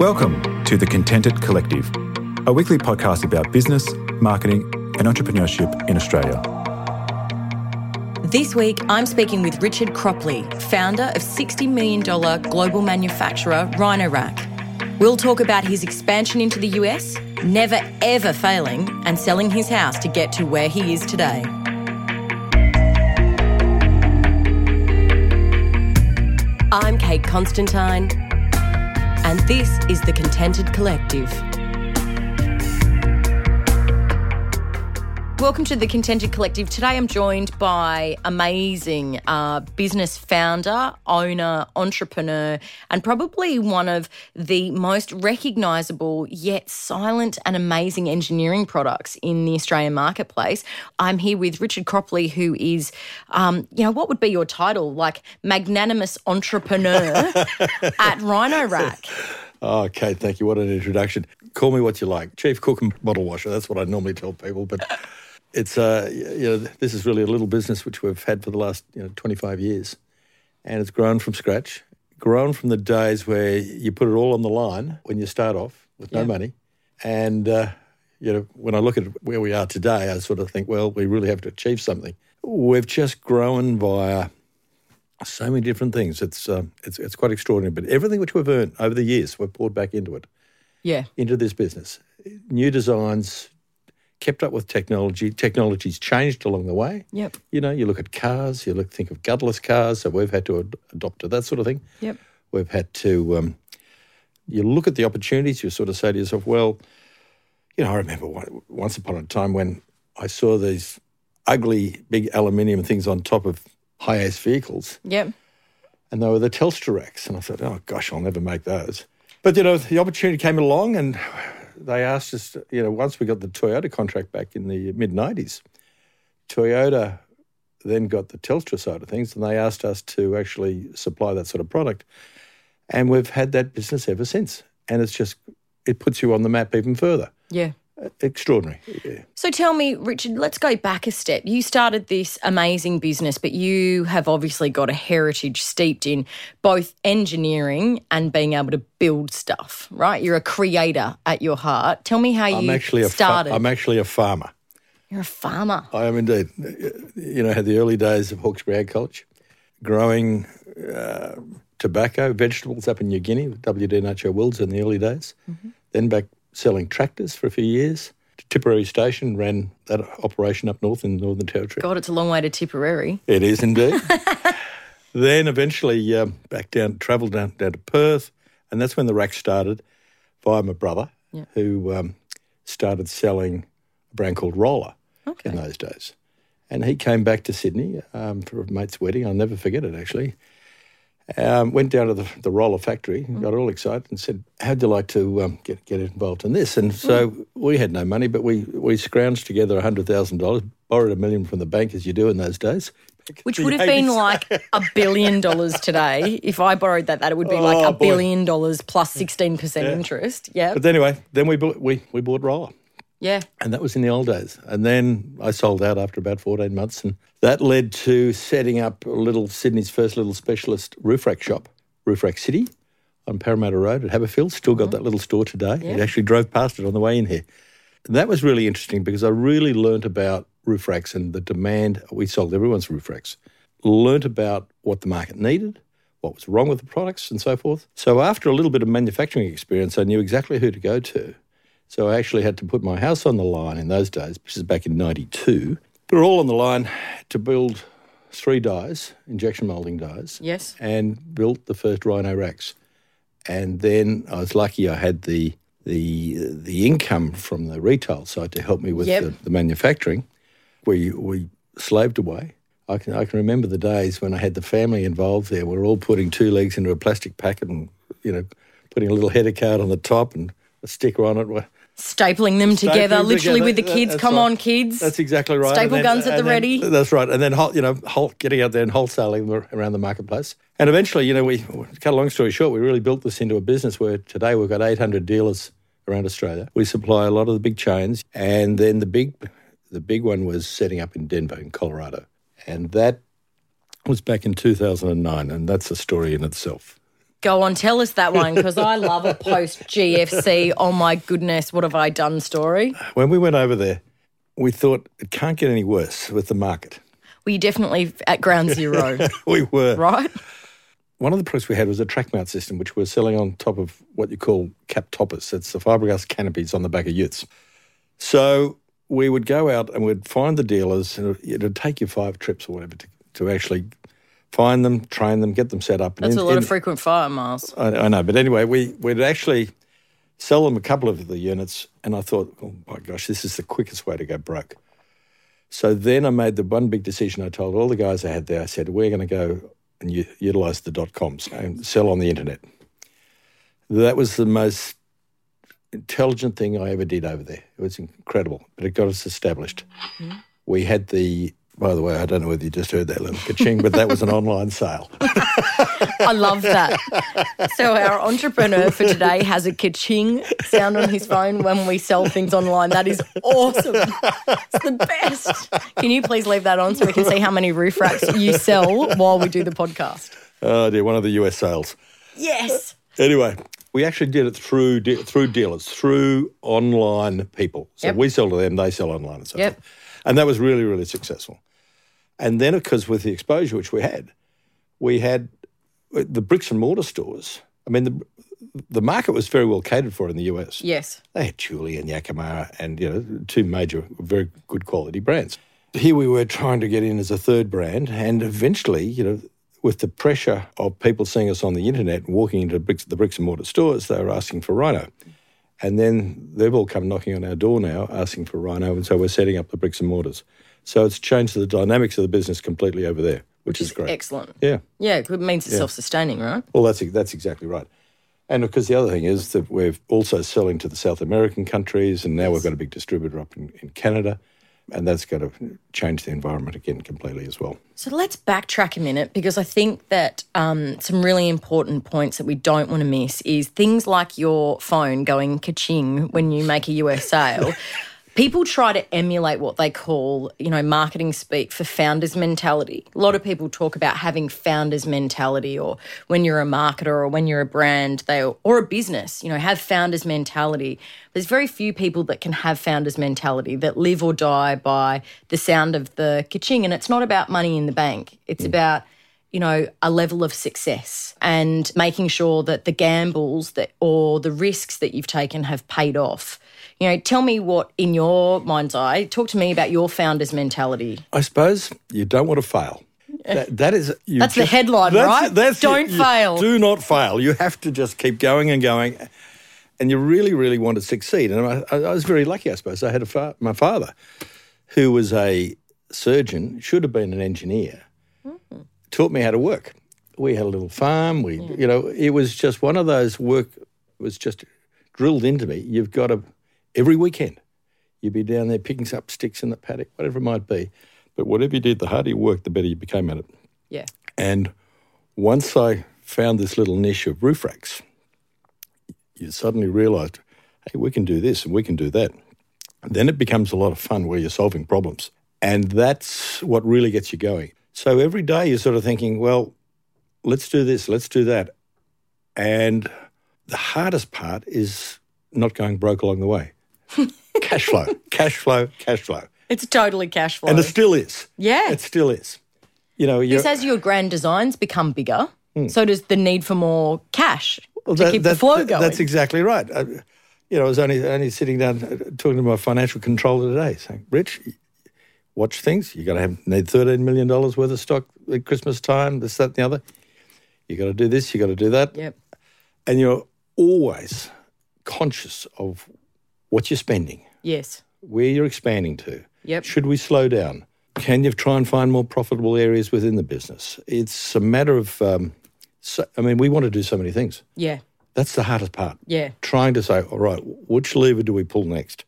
Welcome to The Contented Collective, a weekly podcast about business, marketing, and entrepreneurship in Australia. This week, I'm speaking with Richard Cropley, founder of $60 million global manufacturer Rhino-Rack. We'll talk about his expansion into the US, never ever failing, and selling his house to get to where he is today. I'm Kate Constantine, and this is The Contented Collective. Welcome to the Contented Collective. Today I'm joined by amazing uh, business founder, owner, entrepreneur, and probably one of the most recognisable yet silent and amazing engineering products in the Australian marketplace. I'm here with Richard Cropley, who is, um, you know, what would be your title? Like magnanimous entrepreneur at Rhino-Rack. Oh, Kate, thank you. What an introduction. Call me what you like. Chief cook and bottle washer. That's what I normally tell people. But it's uh, you know this is really a little business which we've had for the last you know 25 years, and it's grown from scratch, grown from the days where you put it all on the line when you start off with no Yeah. money, and uh, you know when I look at where we are today, I sort of think, well, we really have to achieve something. We've just grown via so many different things. It's um, it's it's quite extraordinary. But everything which we've earned over the years, we've poured back into it Yeah. into this business. New designs, kept up with technology. Technology's changed along the way. Yep. You know, you look at cars, you look think of gutterless cars, so we've had to ad- adopt to that sort of thing. Yep. We've had to. Um, you look at the opportunities. You sort of say to yourself, "Well, you know, I remember one, once upon a time when I saw these ugly big aluminium things on top of HiAce vehicles, Yep. and they were the Telstra racks. And I thought, oh gosh, I'll never make those. But you know, the opportunity came along, and they asked us. You know, once we got the Toyota contract back in the mid '90s, Toyota then got the Telstra side of things, and they asked us to actually supply that sort of product. And we've had that business ever since. And it's just it puts you on the map even further. Yeah. Extraordinary. Yeah. So tell me, Richard, let's go back a step. You started this amazing business, but you have obviously got a heritage steeped in both engineering and being able to build stuff, right? You're a creator at your heart. Tell me how I'm you actually a fa- started. I'm actually a farmer. You're a farmer. I am indeed. You know, had the early days of Hawkesbury Agriculture, growing uh, tobacco, vegetables up in New Guinea with WD and HO Wills in the early days. Then back selling tractors for a few years. Tipperary Station ran that operation up north in the Northern Territory. God, it's a long way to Tipperary. It is indeed. then eventually um, back down, travelled down, down to Perth, and that's when the rack started via my brother, Yeah. who um, started selling a brand called Rola Okay. in those days. And he came back to Sydney um, for a mate's wedding. I'll never forget it, actually. Um, went down to the, the Rola factory, Mm. got all excited, and said, "How'd you like to um, get get involved in this?" And so Mm. we had no money, but we we scrounged together hundred thousand dollars, borrowed a million from the bank, as you do in those days. Which would have been like a billion dollars today. If I borrowed that, that it would be like Oh, a boy. billion dollars plus 16% interest. Yeah. But anyway, then we bought, we we bought Rola. Yeah. And that was in the old days. And then I sold out after about 14 months. And that led to setting up a little Sydney's first little specialist roof rack shop, Roof Rack City on Parramatta Road at Haberfield. Still got mm-hmm. that little store today. It actually drove past it on the way in here. And that was really interesting because I really learnt about roof racks and the demand. We sold everyone's roof racks. Learnt about what the market needed, what was wrong with the products, and so forth. So after a little bit of manufacturing experience, I knew exactly who to go to. So I actually had to put my house on the line in those days, which is back in 92. Put it all on the line to build three dies, injection moulding dies, Yes. and built the first Rhino racks. And then I was lucky I had the the the income from the retail side to help me with Yep. the, the manufacturing. We we slaved away. I can I can remember the days when I had the family involved there. We were all putting two legs into a plastic packet and you know putting a little header card on the top and a sticker on it. Stapling them together, Stapling literally together. with the kids. that's Come right. on, kids. That's exactly right. Staple then- guns at the then- ready. That's right. And then, you know, whole, getting out there and wholesaling them around the marketplace. And eventually, you know, we cut a long story short, we really built this into a business where today we've got 800 dealers around Australia. We supply a lot of the big chains, and then the big, the big one was setting up in Denver, in Colorado, and that was back in 2009, and that's a story in itself. Go on, tell us that one because I love a post GFC. Oh my goodness, what have I done story? When we went over there, we thought it can't get any worse with the market. We were definitely at ground zero, We were. right? One of the products we had was a track mount system, which we're selling on top of what you call cap toppers. It's the fiberglass canopies on the back of utes. So we would go out and we'd find the dealers, and it- it'd take you five trips or whatever to, to actually find them, train them, get them set up. And That's in- a lot in- of frequent flyer miles. I, I know, but anyway, we we'd actually sell them a couple of the units, and I thought, oh my gosh, this is the quickest way to go broke. So then I made the one big decision. I told all the guys I had there, I said, we're going to go and u- utilize the dot coms and sell on the internet. That was the most intelligent thing I ever did over there. It was incredible, but it got us established. Mm-hmm. We had the, by the way, I don't know whether you just heard that little ka-ching, but that was an online sale. I love that. So our entrepreneur for today has a ka-ching sound on his phone when we sell things online. That is awesome. It's the best. Can you please leave that on so we can see how many roof racks you sell while we do the podcast? Oh dear, one of the US sales. Yes. Anyway, we actually did it through de- through dealers, through online people. So Yep. we sell to them, they sell online and so Yep. forth. And that was really, really successful. And then, of course, with the exposure which we had, we had uh, the bricks and mortar stores. I mean, the the market was very well catered for in the US. Yes. They had Thule and Yakima and, you know, two major, very good quality brands. Here we were trying to get in as a third brand, and eventually, you know, with the pressure of people seeing us on the internet and walking into bricks, the bricks and mortar stores, they were asking for Rhino. And then they've all come knocking on our door now asking for Rhino, and so we're setting up the bricks and mortars. So it's changed the dynamics of the business completely over there, which, is great. Excellent. Yeah. Yeah, it means it's self-sustaining, right? Well, that's that's exactly right. And because the other thing is that we're also selling to the South American countries, and now we've got a big distributor up in, in Canada, and that's going to change the environment again completely as well. So let's backtrack a minute because I think that um, some really important points that we don't want to miss is things like your phone going ka-ching when you make a US sale. People try to emulate what they call, you know, marketing speak for founders mentality. A lot of people talk about having founders mentality or when you're a marketer or when you're a brand, they or a business, you know, have founders mentality. There's very few people that can have founders mentality that live or die by the sound of the ka-ching and it's not about money in the bank. It's mm. about you know, a level of success and making sure that the gambles that or the risks that you've taken have paid off. You know, tell me what in your mind's eye, talk to me about your founder's mentality. I suppose you don't want to fail. That, that is you That's the headline, right? Don't it. You fail. Do not fail. You have to just keep going and going, and you really, really want to succeed. And I, I was very lucky, I suppose. I had a fa- my father, who was a surgeon, should have been an engineer, hmm. taught me how to work. We had a little farm. We, you know, it was just one of those work was just drilled into me. You've got to every weekend. You'd be down there picking up sticks in the paddock, whatever it might be. But whatever you did, the harder you worked, the better you became at it. Yeah. And once I found this little niche of roof racks, you suddenly realised, hey, we can do this and we can do that. And then it becomes a lot of fun where you're solving problems. And that's what really gets you going. So every day you're sort of thinking, well, let's do this, let's do that. And the hardest part is not going broke along the way. cash flow, cash flow, cash flow. It's totally cash flow. And it still is. yeah. It still is. You know, you're, Because as your grand designs become bigger, so does the need for more cash. Well, to that- keep the flow that- going. That's exactly right. I, you know, I was only only sitting down uh, talking to my financial controller today, saying, "Rich, watch things. You got to have need thirteen million dollars worth of stock at Christmas time. This, that, and the other. You got to do this. You got to do that. Yep. And you're always conscious of what you're spending, Yes. where you're expanding to. Yep. Should we slow down? Can you try and find more profitable areas within the business? It's a matter of. Um, so, I mean, we want to do so many things. Yeah. That's the hardest part. Yeah. Trying to say, all right, which lever do we pull next?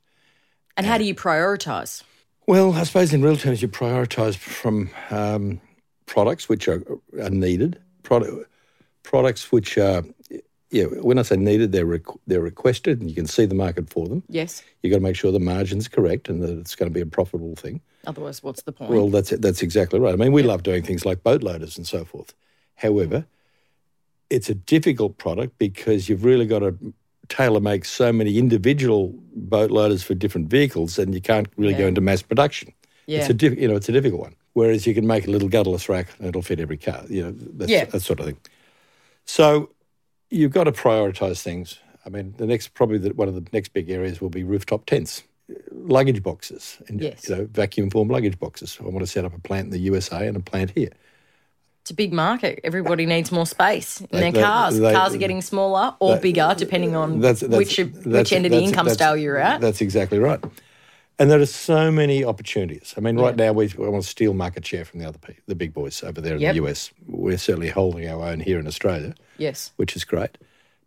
And how do you prioritize? Well, I suppose in real terms, you prioritise from um, products which are, are needed, product, products which are, yeah, when I say needed, they're, requ- they're requested and you can see the market for them. Yes. You've got to make sure the margin's correct and that it's going to be a profitable thing. Otherwise, what's the point? Well, that's that's exactly right. I mean, we love doing things like boat loaders and so forth. However, it's a difficult product because you've really got to tailor make so many individual boat loaders for different vehicles, and you can't really go into mass production. Yeah. It's a diff- you know it's a difficult one. Whereas you can make a little gutterless rack and it'll fit every car. You know that's, Yeah. that sort of thing. So you've got to prioritise things. I mean, the next probably the, one of the next big areas will be rooftop tents, luggage boxes, and Yes. you know vacuum form luggage boxes. I want to set up a plant in the USA and a plant here. It's a big market. Everybody needs more space in their They- they- cars. they- cars are getting smaller or that- bigger, depending on That's, that's, which that's- which end of the income scale you're at. That's exactly right. And there are so many opportunities. I mean, right now we, we want to steal market share from the other the big boys over there in Yep. the US. We're certainly holding our own here in Australia, Yes. which is great.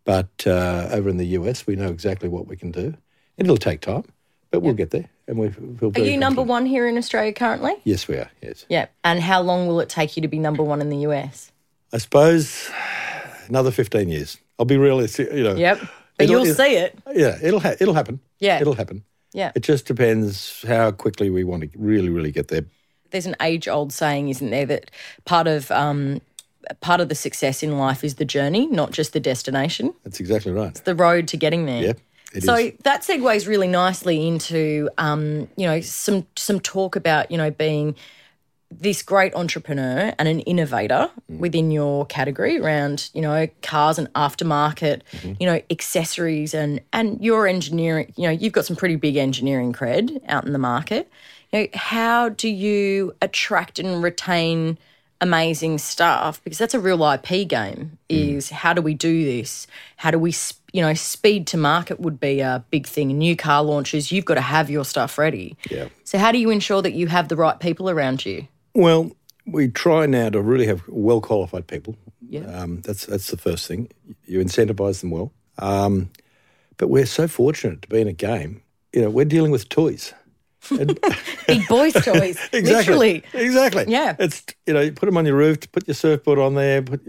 But uh, over in the US, we know exactly what we can do. It'll take time, but we'll get there. And we feel Are you number one here in Australia currently? Yes, we are. Yes. Yeah. And how long will it take you to be number one in the US? I suppose another fifteen years. I'll be realistic. You know. Yep. But you'll see it. Yeah, it'll ha- it'll happen. Yeah. it'll happen. Yeah. It just depends how quickly we want to really, really get there. There's an age old saying, isn't there, that part of um, part of the success in life is the journey, not just the destination. That's exactly right. It's the road to getting there. Yep, it so is. that segues really nicely into um, you know some some talk about you know being this great entrepreneur and an innovator Mm. within your category around you know cars and aftermarket Mm-hmm. you know accessories and and your engineering you know you've got some pretty big engineering cred out in the market you know how do you attract and retain amazing staff because that's a real IP game Mm. is how do we do this how do we sp- you know speed to market would be a big thing new car launches you've got to have your stuff ready Yeah. so how do you ensure that you have the right people around you Well, we try now to really have well qualified people. Yeah. Um, that's that's the first thing. You incentivise them well. Um, but we're so fortunate to be in a game. You know, we're dealing with toys. And- big boys toys exactly. literally Exactly. Yeah. It's you know, you put them on your roof, put your surfboard on there, put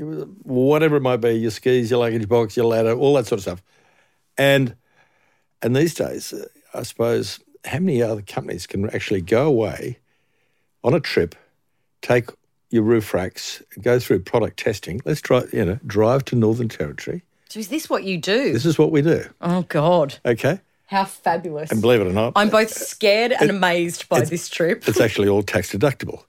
whatever it might be, your skis, your luggage box, your ladder, all that sort of stuff. And and these days, uh, I suppose, how many other companies can actually go away on a trip, take your roof racks, go through product testing. Let's try, you know, drive to Northern Territory. so is this what you do This is what we do. oh god Okay. how fabulous And believe it or not, i'm both scared and amazed by this trip it's actually all tax deductible.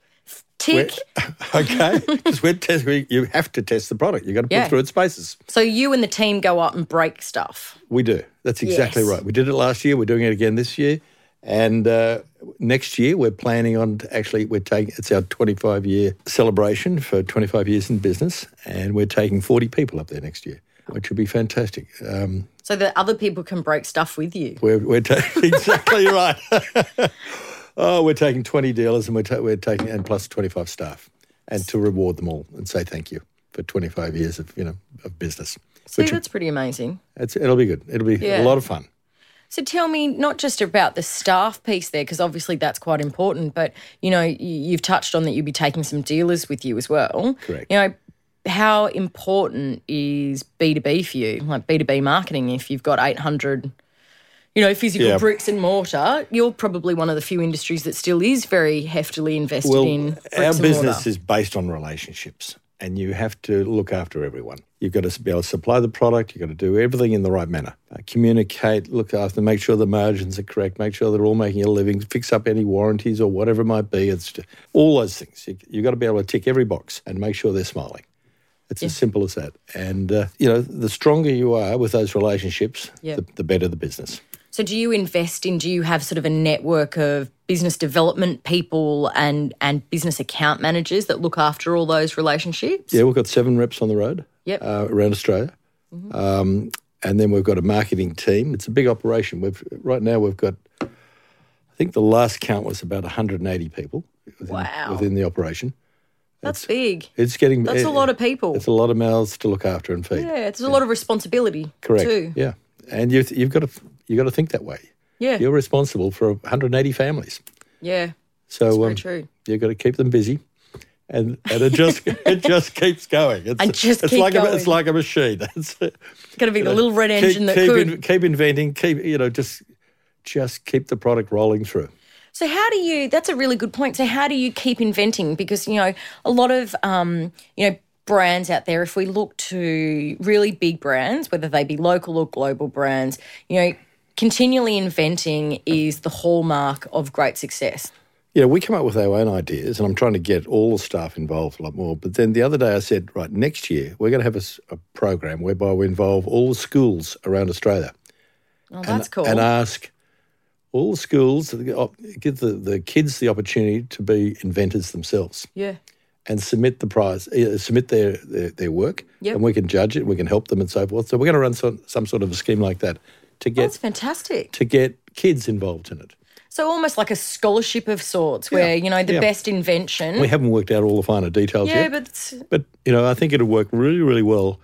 tick okay, because we're test, we, you have to test the product. You've got to put Yeah. through its paces. so you and the team go up and break stuff We do. That's exactly Yes. right. We did it last year. We're doing it again this year, and uh, next year we're planning on actually we're taking it's our 25 year celebration for 25 years in business, and we're taking 40 people up there next year, which would be fantastic. Um, so that other people can break stuff with you we're we're ta- exactly right. oh, we're taking 20 dealers, and we're ta- we're taking and plus 25 staff, and to reward them all and say thank you for 25 years of you know of business. see Which- that's pretty amazing It's, it'll be good. It'll be Yeah. a lot of fun. So tell me not just about the staff piece there, because obviously that's quite important, but you know, you've touched on that you'll be taking some dealers with you as well. Correct. You know, how important is B2B for you, like B2B marketing? If you've got 800, you know, physical Yeah. bricks and mortar, you're probably one of the few industries that still is very heftily invested Well, in our business is based on relationships, and you have to look after everyone. You've got to be able to supply the product. You've got to do everything in the right manner. Uh, communicate, look after, make sure the margins are correct, make sure they're all making a living, fix up any warranties or whatever it might be. It's just, all those things. You, you've got to be able to tick every box and make sure they're smiling. It's as simple as that. And uh, you know, the stronger you are with those relationships, Yeah. the, the better the business. So do you invest in do you have sort of a network of business development people and and business account managers that look after all those relationships? Yeah, we've got seven reps on the road Yep. uh, around Australia. Um, and then we've got a marketing team. It's a big operation. We've Right now, we've got, I think the last count was about 180 people within, Wow. within the operation. That's big. It's getting That's a lot of people. It's a lot of mouths to look after and feed. Yeah, it's a lot of responsibility Correct. too. Yeah, and you, you've got to you've got to think that way. Yeah. You're responsible for 180 families, Yeah. so um, true. you've got to keep them busy, and and it just it just keeps going. It's, And just it's keep like A, going. it's like a machine. It's, Got to be the little red engine that keep, could. in- keep inventing, keep you know, just just keep the product rolling through. So how do you? That's a really good point. So how do you keep inventing? Because you know a lot of um, you know brands out there, if we look to really big brands, whether they be local or global brands, you know, continually inventing is the hallmark of great success. Know, we come up with our own ideas, and I'm trying to get all the staff involved a lot more. But then the other day I said, right, next year we're going to have a program whereby we involve all the schools around Australia Oh, that's cool. and ask all the schools, give the, the kids the opportunity to be inventors themselves yeah. and submit the prize, uh, submit their, their, their work, Yep. and we can judge it, we can help them and so forth. So we're going to run some, some sort of a scheme like that to get That's fantastic. to get kids involved in it. So almost like a scholarship of sorts where, you know, the yeah. best invention. We haven't worked out all the finer details yeah, yet, but but you know, I think it'll work really, really well.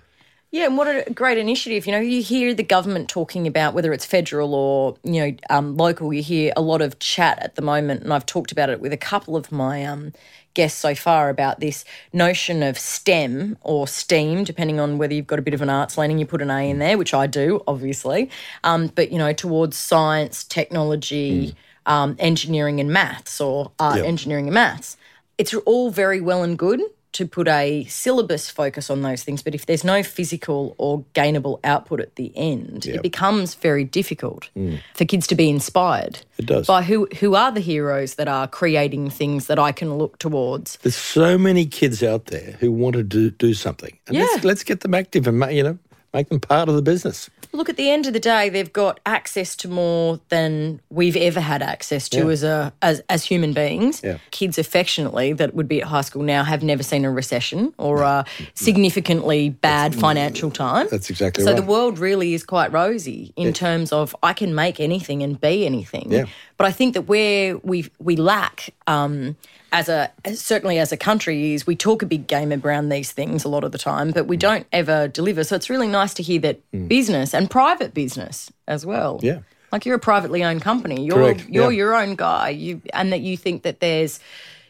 Yeah, and what a great initiative. You know, you hear the government talking about whether it's federal or, you know, um, local, you hear a lot of chat at the moment. And I've talked about it with a couple of my um, guests so far about this notion of STEM or STEAM, depending on whether you've got a bit of an arts leaning, you put an A in there, which I do, obviously. Um, but, you know, towards science, technology, um, engineering, and maths or art, Yep. engineering, and maths. It's all very well and good to put a syllabus focus on those things, but if there's no physical or gainable output at the end, Yep. it becomes very difficult mm. for kids to be inspired. It does. By who who are the heroes that are creating things that I can look towards. There's so many kids out there who want to do, do something. And Yeah. let's, let's get them active and, you know, make them part of the business. Look, at the end of the day, they've got access to more than we've ever had access to Yeah. as a as, as human beings. Yeah. Kids, affectionately, that would be at high school now, have never seen a recession or a significantly bad financial time. That's exactly so right. So the world really is quite rosy in terms of I can make anything and be anything. Yeah. But I think that where we we lack um, as a certainly as a country is we talk a big game around these things a lot of the time, but Mm. we don't ever deliver. So it's really nice to hear that business and private business as well. Yeah. Like you're a privately owned company. You're Correct, you're yeah. your own guy. You and that you think that there's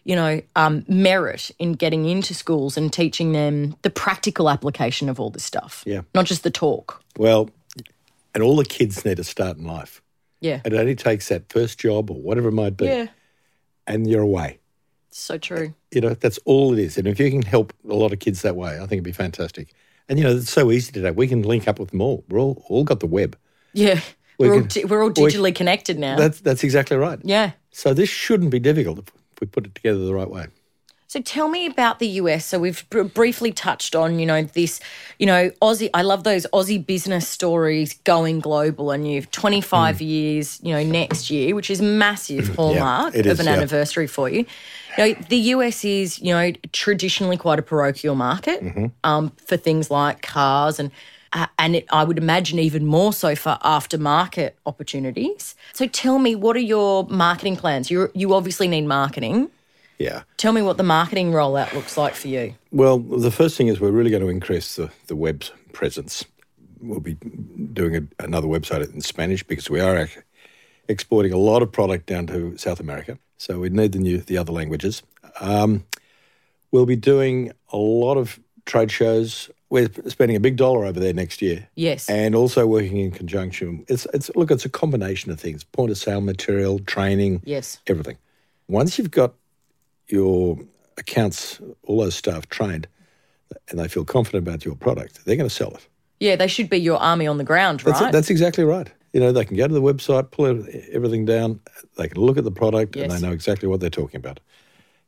you know, um, merit in getting into schools and teaching them the practical application of all this stuff. Yeah. Not just the talk. Well, and all the kids need a start in life. Yeah. It only takes that first job or whatever it might be, Yeah. and you're away. So true. You know, that's all it is. And if you can help a lot of kids that way, I think it'd be fantastic. And, you know, it's so easy today. We can link up with them all. We're all, all got the web. Yeah. We We are all, di- we're all we- digitally connected now. That's, that's exactly right. yeah. So this shouldn't be difficult if we put it together the right way. So tell me about the US. So we've br- briefly touched on, you know, this, you know, Aussie. I love those Aussie business stories going global, and you've 25 years, you know, next year, which is massive hallmark it of is, an yeah. anniversary for you. You know, the US is, you know, traditionally quite a parochial market um, for things like cars and. Uh, and it, I would imagine even more so for aftermarket opportunities. So tell me, what are your marketing plans? You you obviously need marketing. Yeah. Tell me what the marketing rollout looks like for you. Well, the first thing is we're really going to increase the, the web's presence. We'll be doing a, another website in Spanish because we are exporting a lot of product down to South America. So we need the new the other languages. Um, we'll be doing a lot of trade shows. We're spending a big dollar over there next year. Yes. And also working in conjunction. It's it's look, it's a combination of things: point of sale material, training, Yes. everything. Once you've got your accounts, all those staff trained, and they feel confident about your product, they're going to sell it. Yeah, they should be your army on the ground, That's, right? that's exactly right. You know, they can go to the website, pull everything down, they can look at the product, and they know exactly what they're talking about.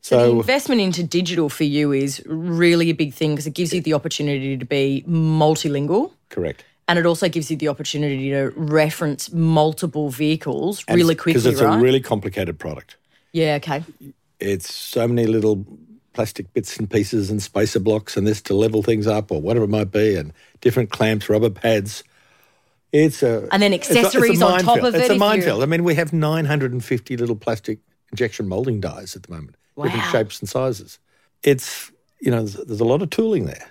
so the investment into digital for you is really a big thing because it gives you the opportunity to be multilingual. correct. And it also gives you the opportunity to reference multiple vehicles really quickly, Because it's right? a really complicated product. yeah, okay. It's so many little plastic bits and pieces and spacer blocks and this to level things up or whatever it might be, and different clamps, rubber pads. It's a And then it's a- it's a accessories on top of it It's a you- minefield. I mean, we have 950 little plastic injection molding dies at the moment, different shapes and sizes. It's you know, there's, there's a lot of tooling there.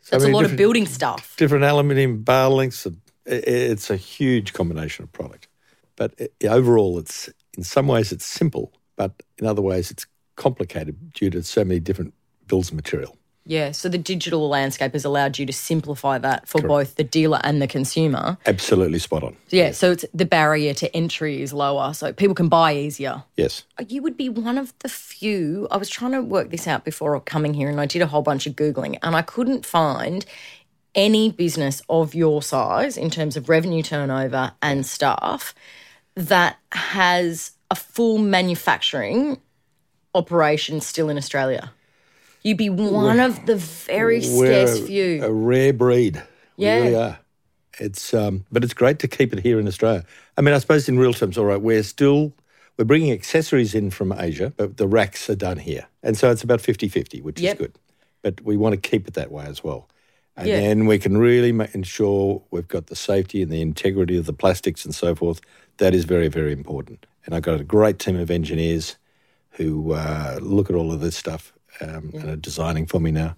So That's a lot of building stuff. different aluminium bar lengths. I- i- It's a huge combination of product. But i- overall, it's in some ways it's simple, but in other ways it's complicated due to so many different bills of material. Yeah, so the digital landscape has allowed you to simplify that for both the dealer and the consumer. Absolutely spot on. Yeah, so it's the barrier to entry is lower, so people can buy easier. Yes. Oh, you would be one of the few. I was trying to work this out before coming here, and I did a whole bunch of Googling, and I couldn't find any business of your size in terms of revenue turnover and staff that has a full manufacturing operation still in Australia. You'd be one of the very scarce We're few. a rare breed. Yeah. We really are. It's um, but it's great to keep it here in Australia. I mean, I suppose in real terms, all right, we're still we're bringing accessories in from Asia, but the racks are done here, and so it's about 50-50, which Yep. is good. But we want to keep it that way as well, and Yeah. then we can really ma- ensure we've got the safety and the integrity of the plastics and so forth. That is very very important. And I've got a great team of engineers who uh, look at all of this stuff um, and are designing for me now.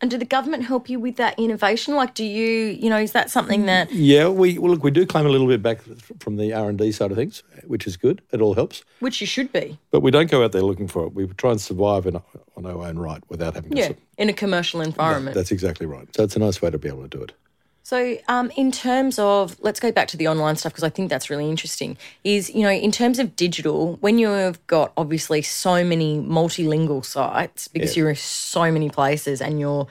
And do the government help you with that innovation? Like, do you, you know, is that something that Yeah, we well, look. We do claim a little bit back from the R and D side of things, which is good. It all helps, which you should be? but we don't go out there looking for it. We try and survive in, on our own right without having Yeah, to. in a commercial environment. That's exactly right. So it's a nice way to be able to do it. So, um, in terms of, let's go back to the online stuff because I think that's really interesting. Is, you know, in terms of digital, when you've got obviously so many multilingual sites because Yeah. you're in so many places and you're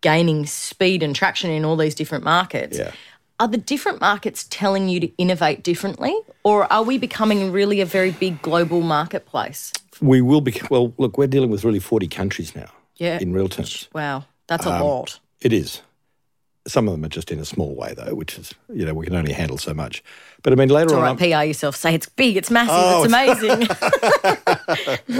gaining speed and traction in all these different markets, Yeah. are the different markets telling you to innovate differently? Or are we becoming really a very big global marketplace? We will be well. Look, we're dealing with really forty countries now. Yeah. In real terms, Wow, that's a Um, lot. it is. Some of them are just in a small way, though, which is you know we can only handle so much. But I mean, later All on, right, PR yourself. Say it's big, it's massive, Oh, it's amazing.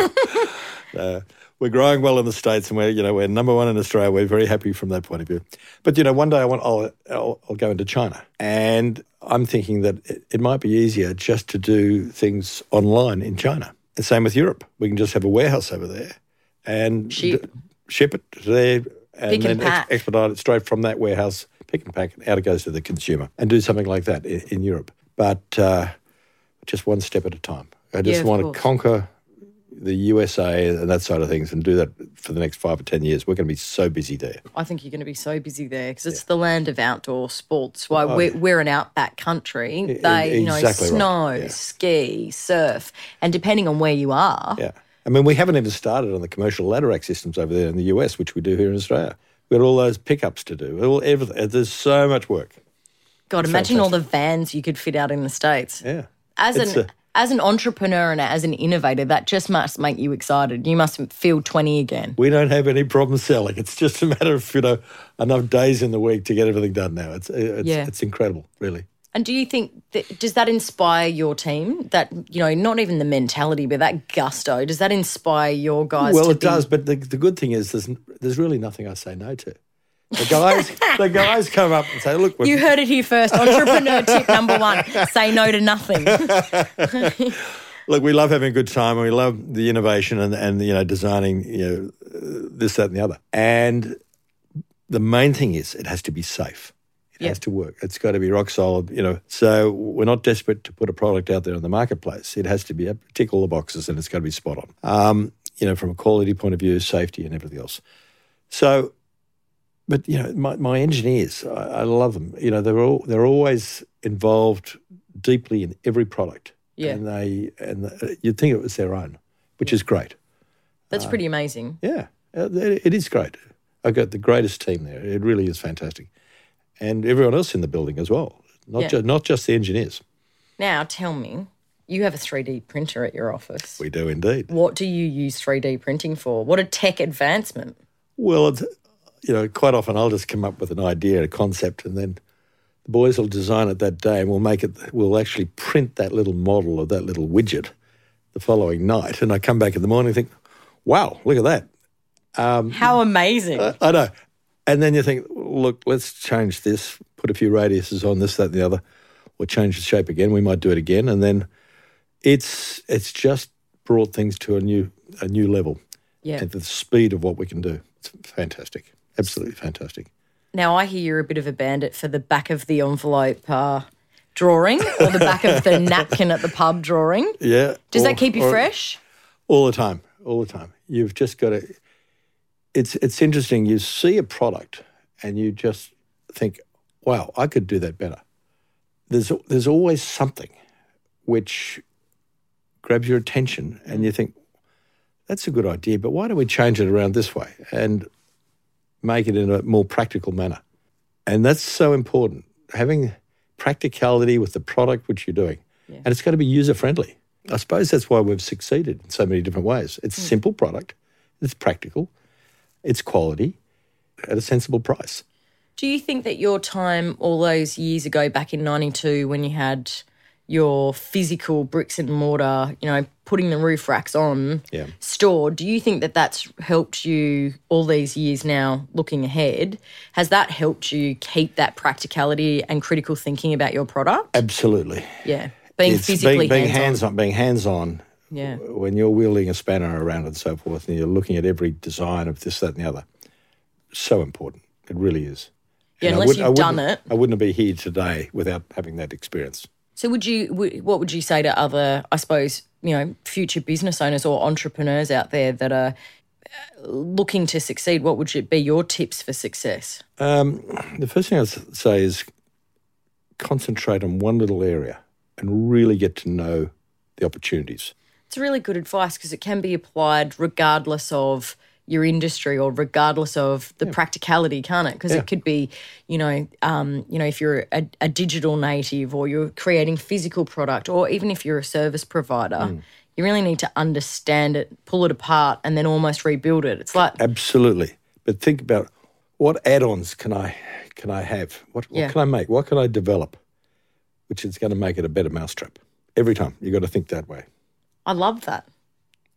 Uh, we're growing well in the states, and we're you know we're number one in Australia. We're very happy from that point of view. But you know, one day I want I'll I'll, I'll go into China, and I'm thinking that it, it might be easier just to do things online in China. The same with Europe. We can just have a warehouse over there and Ship. d- ship it there, and and then pack. expedite it straight from that warehouse, pick and pack, and out it goes to the consumer, and do something like that in, in Europe. But uh, just one step at a time. I just Yeah, want course. to conquer the USA and that side of things and do that for the next five or 10 years. We're going to be so busy there. I think you're going to be so busy there because it's the land of outdoor sports. Why Oh, we're, we're an outback country. They, you know, exactly right. snow, Yeah. ski, surf, and depending on where you are, Yeah. I mean, we haven't even started on the commercial ladder rack systems over there in the US, which we do here in Australia. We've got all those pickups to do, all, everything. Uh, there's so much work. God, imagine all the vans you could fit out in the states. Yeah. As It's an a- as an entrepreneur and as an innovator, that just must make you excited. You must feel twenty again. We don't have any problem selling. It's just a matter of, you know, enough days in the week to get everything done now. It's, it's, Yeah. it's incredible, really. And do you think that does that inspire your team? That you know, not even the mentality, but that gusto. Does that inspire your guys? Well, it be, does, but the, the good thing is there's, there's really nothing I say no to. The guys, the guys come up and say, "Look, we're, You heard it here first. Entrepreneur tip number one: say no to nothing. look, we love having a good time, and we love the innovation and and you know designing you know this, that, and the other. And the main thing is it has to be safe. It has to work. It's got to be rock solid. You know, so we're not desperate to put a product out there in the marketplace. It has to be tick all the boxes, and it's got to be spot on. Um, you know, from a quality point of view, safety, and everything else. So but you know, my, my engineers, I, I love them. You know, they're all they're always involved deeply in every product. Yeah. and they and the, you'd think it was their own, which is great. That's pretty amazing. Yeah, uh, it it is great. I've got the greatest team there. It really is fantastic, and everyone else in the building as well. Not Yeah. just not just the engineers. Now, tell me, you have a 3D printer at your office. We do indeed. What do you use 3D printing for? What a tech advancement. Well, it's, you know, quite often I'll just come up with an idea, a concept, and then the boys will design it that day, and we'll make it. We'll actually print that little model of that little widget the following night, and I come back in the morning and think, "Wow, look at that! Um, How amazing. I know." And then you think, "Look, let's change this. Put a few radiuses on this, that, and the other, or change the shape again. We might do it again." And then it's it's just brought things to a new a new level. Yeah. at the speed of what we can do. It's fantastic, absolutely fantastic. Now, I hear you're a bit of a bandit for the back of the envelope uh, drawing or the back of the napkin at the pub drawing. Yeah. Does or- that keep you or- fresh? All the time, all the time. You've just got to. it's it's interesting. You see a product and you just think, "Wow, I could do that better." There's there's always something which grabs your attention, and you think, "That's a good idea, but why don't we change it around this way and make it in a more practical manner?" And that's so important. Having practicality with the product which you're doing, and it's got to be user friendly. I suppose that's why we've succeeded in so many different ways. It's a simple product, it's practical, it's quality at a sensible price. Do you think that your time all those years ago, back in 92, when you had your physical bricks and mortar, you know, putting the roof racks on, Yeah. stored, do you think that that's helped you all these years now looking ahead? Has that helped you keep that practicality and critical thinking about your product? Absolutely. Yeah. Being it's physically being, hands on, being hands on. Yeah. When you're wielding a spanner around and so forth, and you're looking at every design of this, that, and the other, so important. It really is. Yeah, And unless wouldn't- you've done it. I wouldn't be here today without having that experience. So, would you? What would you say to other, I suppose, you know, future business owners or entrepreneurs out there that are uh, looking to succeed? What would you be your tips for success? Um, the first thing I'd say is concentrate on one little area and really get to know the opportunities. It's really good advice because it can be applied regardless of your industry or regardless of the practicality, can't it? Because Yeah. it could be, you know, um, you know, if you're a, a digital native or you're creating physical product, or even if you're a service provider, Hmm. you really need to understand it, pull it apart, and then almost rebuild it. It's like Absolutely. But think about what add-ons can I can I have? What, what Yeah. can I make? What can I develop, which is going to make it a better mousetrap? Every time you got to think that way. I love that.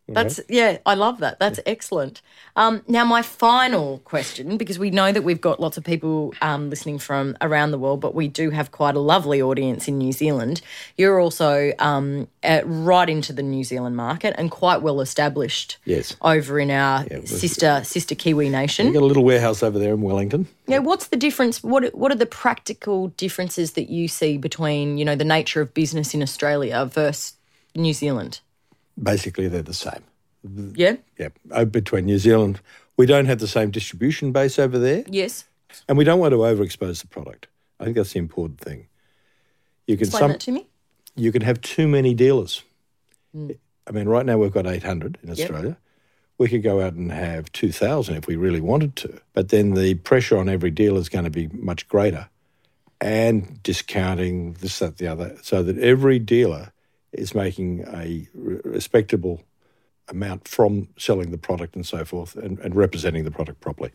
That's yeah, I love that. That's excellent. Um, now, my final question, because we know that we've got lots of people um, listening from around the world, but we do have quite a lovely audience in New Zealand. You're also um, uh, right into the New Zealand market and quite well established. Yes. Over in our sister sister Kiwi nation. We've got a little warehouse over there in Wellington. Yeah, what's the difference? What what are the practical differences that you see between you know the nature of business in Australia versus New Zealand? Basically, they're the same. Yeah. Yeah, between New Zealand, we don't have the same distribution base over there, Yes. and we don't want to overexpose the product. I think that's the important thing. You can Explain some, that to me. you can have too many dealers. Hmm. I mean, right now we've got 800 in Australia. We could go out and have 2,000 if we really wanted to. But then the pressure on every dealer is going to be much greater and discounting this, that, the other, so that every dealer is making a respectable amount from selling the product and so forth and, and representing the product properly.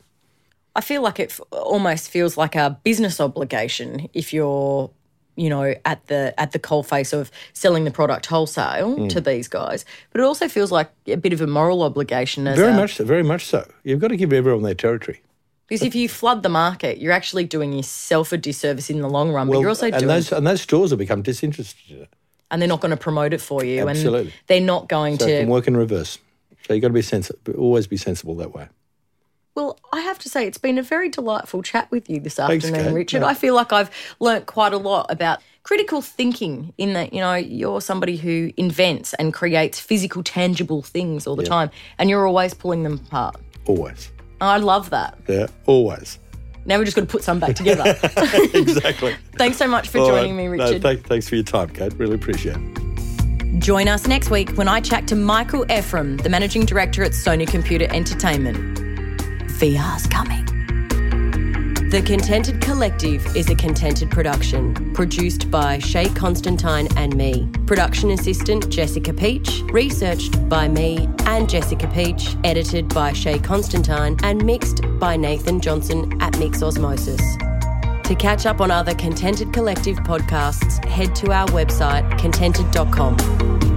I feel like it f- almost feels like a business obligation if you're, you know, at the at the coalface of selling the product wholesale Hmm. to these guys. But it also feels like a bit of a moral obligation as Very a, much so, very much so. You've got to give everyone their territory. because if you flood the market, you're actually doing yourself a disservice in the long run. but you're also and doing, those and those stores will become disinterested in it. And they're not going to promote it for you, Absolutely. and they're not going So it to. can work in reverse. So you've got to be sensible, always be sensible that way. Well, I have to say, it's been a very delightful chat with you this afternoon, Kate. Richard. Yeah. I feel like I've learnt quite a lot about critical thinking in that, you know, you're somebody who invents and creates physical, tangible things all the time, and you're always pulling them apart. Always. I love that. Yeah, always. Now we're just going to put some back together. exactly. Thanks so much for All joining right. me, No, Richard. thank- thanks for your time, Kate. Really appreciate it. Join us next week when I chat to Michael Ephraim, the managing director at Sony Computer Entertainment. VR's coming. The Contented Collective is a contented production produced by Shay Constantine and me. Production assistant Jessica Peach, researched by me and Jessica Peach, edited by Shay Constantine, and mixed by Nathan Johnson at Mix Osmosis. To catch up on other Contented Collective podcasts, head to our website contented.com.